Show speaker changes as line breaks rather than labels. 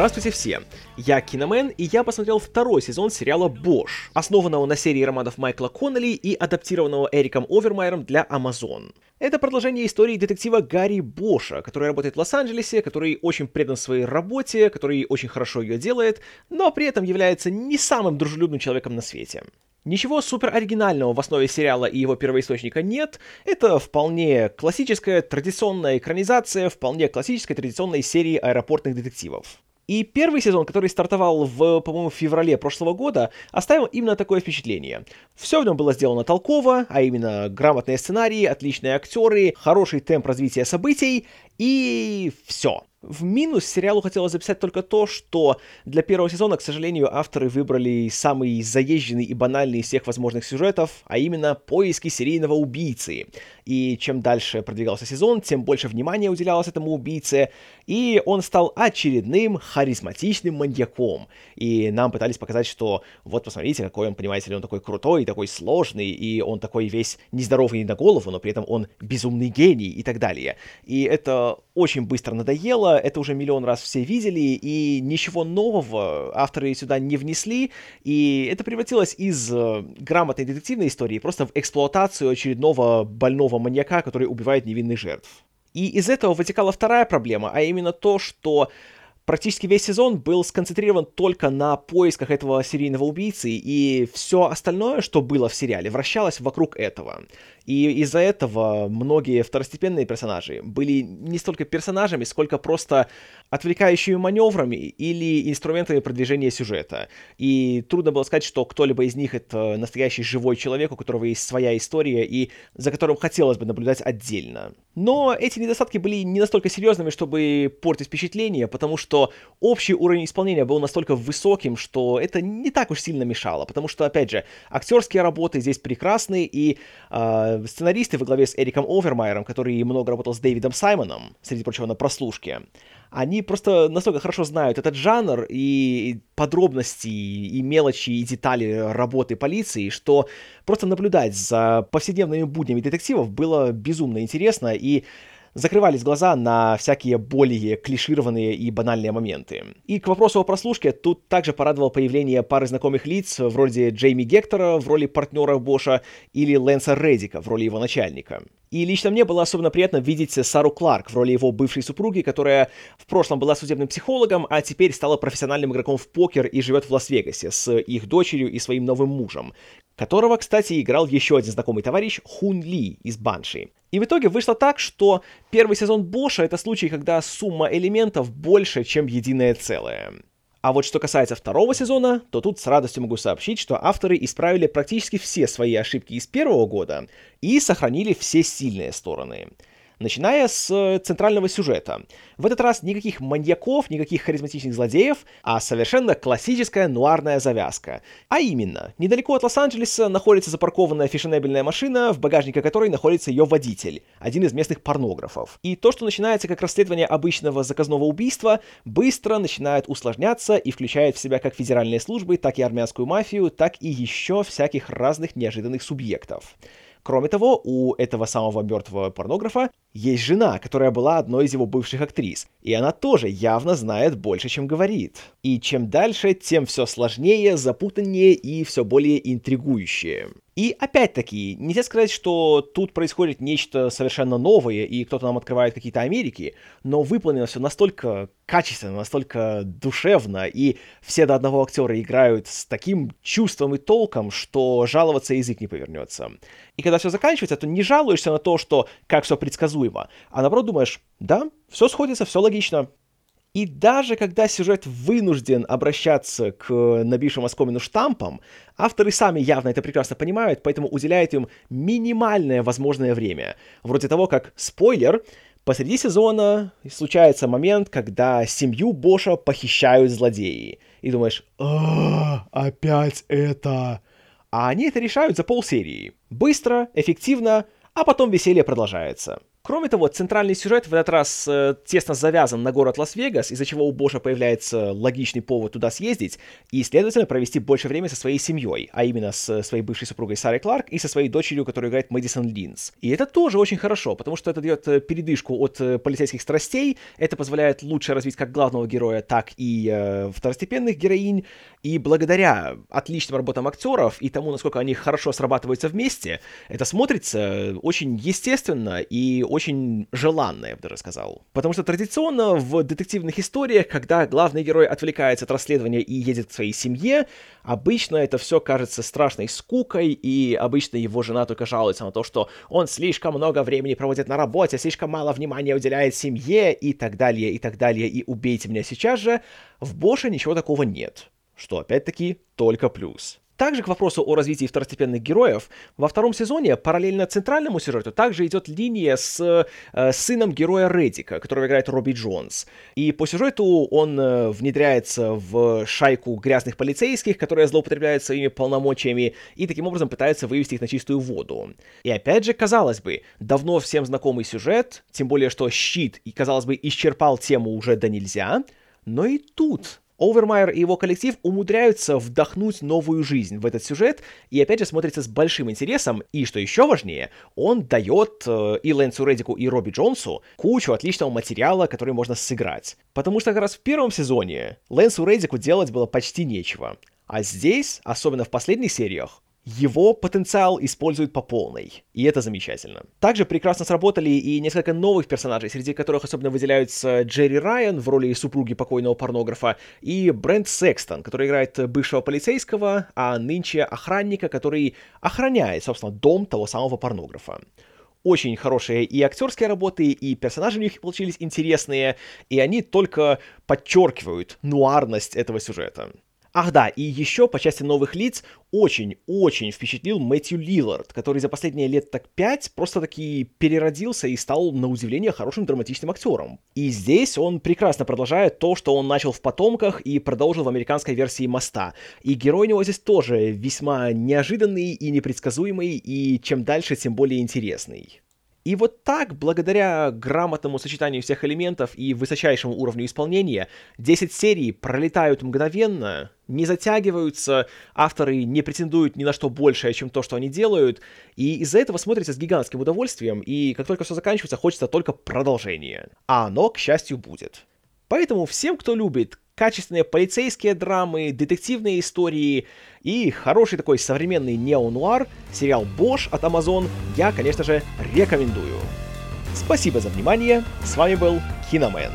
Здравствуйте все! Я Киномен, и я посмотрел второй сезон сериала «Бош», основанного на серии романов Майкла Коннелли и адаптированного Эриком Овермайером для Amazon. Это продолжение истории детектива Гарри Боша, который работает в Лос-Анджелесе, который очень предан своей работе, который очень хорошо ее делает, но при этом является не самым дружелюбным человеком на свете. Ничего супер оригинального в основе сериала и его первоисточника нет. Это вполне классическая традиционная экранизация вполне классической традиционной серии аэропортных детективов. И первый сезон, который стартовал в, по-моему, феврале прошлого года, оставил именно такое впечатление. Все в нем было сделано толково, а именно грамотные сценарии, отличные актеры, хороший темп развития событий и все. В минус сериалу хотелось записать только то, что для первого сезона, к сожалению, авторы выбрали самый заезженный и банальный из всех возможных сюжетов, а именно поиски серийного убийцы. И чем дальше продвигался сезон, тем больше внимания уделялось этому убийце, и он стал очередным харизматичным маньяком. И нам пытались показать, что вот посмотрите, какой он, понимаете ли, он такой крутой, такой сложный, и он такой весь нездоровый на голову, но при этом он безумный гений и так далее. И это очень быстро надоело, это уже миллион раз все видели, и ничего нового авторы сюда не внесли, и это превратилось из э, грамотной детективной истории просто в эксплуатацию очередного больного маньяка, который убивает невинных жертв. И из этого вытекала вторая проблема, а именно то, что практически весь сезон был сконцентрирован только на поисках этого серийного убийцы, и все остальное, что было в сериале, вращалось вокруг этого. И из-за этого многие второстепенные персонажи были не столько персонажами, сколько просто отвлекающими маневрами или инструментами продвижения сюжета. И трудно было сказать, что кто-либо из них это настоящий живой человек, у которого есть своя история и за которым хотелось бы наблюдать отдельно. Но эти недостатки были не настолько серьезными, чтобы портить впечатление, потому что общий уровень исполнения был настолько высоким, что это не так уж сильно мешало, потому что, опять же, актерские работы здесь прекрасны, и э, сценаристы во главе с Эриком Овермайером, который много работал с Дэвидом Саймоном, среди прочего, на прослушке, они просто настолько хорошо знают этот жанр и подробности, и мелочи, и детали работы полиции, что просто наблюдать за повседневными буднями детективов было безумно интересно, и закрывались глаза на всякие более клишированные и банальные моменты. И к вопросу о прослушке, тут также порадовало появление пары знакомых лиц, вроде Джейми Гектора в роли партнера Боша или Лэнса Реддика в роли его начальника. И лично мне было особенно приятно видеть Сару Кларк в роли его бывшей супруги, которая в прошлом была судебным психологом, а теперь стала профессиональным игроком в покер и живет в Лас-Вегасе с их дочерью и своим новым мужем, которого, кстати, играл еще один знакомый товарищ Хун Ли из Банши. И в итоге вышло так, что первый сезон Боша — это случай, когда сумма элементов больше, чем единое целое. А вот что касается второго сезона, то тут с радостью могу сообщить, что авторы исправили практически все свои ошибки из первого года и сохранили все сильные стороны начиная с э, центрального сюжета. В этот раз никаких маньяков, никаких харизматичных злодеев, а совершенно классическая нуарная завязка. А именно, недалеко от Лос-Анджелеса находится запаркованная фешенебельная машина, в багажнике которой находится ее водитель, один из местных порнографов. И то, что начинается как расследование обычного заказного убийства, быстро начинает усложняться и включает в себя как федеральные службы, так и армянскую мафию, так и еще всяких разных неожиданных субъектов. Кроме того, у этого самого мертвого порнографа есть жена, которая была одной из его бывших актрис, и она тоже явно знает больше, чем говорит. И чем дальше, тем все сложнее, запутаннее и все более интригующее. И опять-таки, нельзя сказать, что тут происходит нечто совершенно новое, и кто-то нам открывает какие-то Америки, но выполнено все настолько качественно, настолько душевно, и все до одного актера играют с таким чувством и толком, что жаловаться язык не повернется. И когда все заканчивается, то не жалуешься на то, что как все предсказуемо, а наоборот думаешь, да, все сходится, все логично, и даже когда сюжет вынужден обращаться к набившим оскомину штампам, авторы сами явно это прекрасно понимают, поэтому уделяют им минимальное возможное время. Вроде того, как спойлер, посреди сезона случается момент, когда семью Боша похищают злодеи. И думаешь, «А, опять это... А они это решают за полсерии. Быстро, эффективно, а потом веселье продолжается. Кроме того, центральный сюжет в этот раз э, тесно завязан на город Лас-Вегас, из-за чего у Боша появляется логичный повод туда съездить и, следовательно, провести больше времени со своей семьей, а именно с своей бывшей супругой Сарой Кларк и со своей дочерью, которую играет Мэдисон Линз. И это тоже очень хорошо, потому что это дает э, передышку от э, полицейских страстей, это позволяет лучше развить как главного героя, так и э, второстепенных героинь, и благодаря отличным работам актеров и тому, насколько они хорошо срабатываются вместе, это смотрится очень естественно и очень желанное, я бы даже сказал. Потому что традиционно в детективных историях, когда главный герой отвлекается от расследования и едет к своей семье, обычно это все кажется страшной скукой, и обычно его жена только жалуется на то, что он слишком много времени проводит на работе, слишком мало внимания уделяет семье и так далее, и так далее, и убейте меня сейчас же. В Боше ничего такого нет, что опять-таки только плюс. Также к вопросу о развитии второстепенных героев, во втором сезоне параллельно центральному сюжету также идет линия с э, сыном героя Реддика, которого играет Робби Джонс. И по сюжету он э, внедряется в шайку грязных полицейских, которые злоупотребляют своими полномочиями и таким образом пытаются вывести их на чистую воду. И опять же, казалось бы, давно всем знакомый сюжет, тем более что Щит, и казалось бы, исчерпал тему уже до нельзя, но и тут Овермайер и его коллектив умудряются вдохнуть новую жизнь в этот сюжет, и опять же смотрится с большим интересом, и, что еще важнее, он дает э, и Лэнсу Редику, и Робби Джонсу кучу отличного материала, который можно сыграть. Потому что как раз в первом сезоне Лэнсу Редику делать было почти нечего. А здесь, особенно в последних сериях, его потенциал используют по полной, и это замечательно. Также прекрасно сработали и несколько новых персонажей, среди которых особенно выделяются Джерри Райан в роли супруги покойного порнографа и Брент Секстон, который играет бывшего полицейского, а нынче охранника, который охраняет, собственно, дом того самого порнографа очень хорошие и актерские работы, и персонажи у них получились интересные, и они только подчеркивают нуарность этого сюжета. Ах да, и еще по части новых лиц очень-очень впечатлил Мэтью Лиллард, который за последние лет так пять просто-таки переродился и стал, на удивление, хорошим драматичным актером. И здесь он прекрасно продолжает то, что он начал в «Потомках» и продолжил в американской версии «Моста». И герой у него здесь тоже весьма неожиданный и непредсказуемый, и чем дальше, тем более интересный. И вот так, благодаря грамотному сочетанию всех элементов и высочайшему уровню исполнения, 10 серий пролетают мгновенно, не затягиваются, авторы не претендуют ни на что большее, чем то, что они делают, и из-за этого смотрится с гигантским удовольствием, и как только все заканчивается, хочется только продолжения. А оно, к счастью, будет. Поэтому всем, кто любит качественные полицейские драмы, детективные истории и хороший такой современный неонуар, сериал Bosch от Amazon я, конечно же, рекомендую. Спасибо за внимание, с вами был Киномен.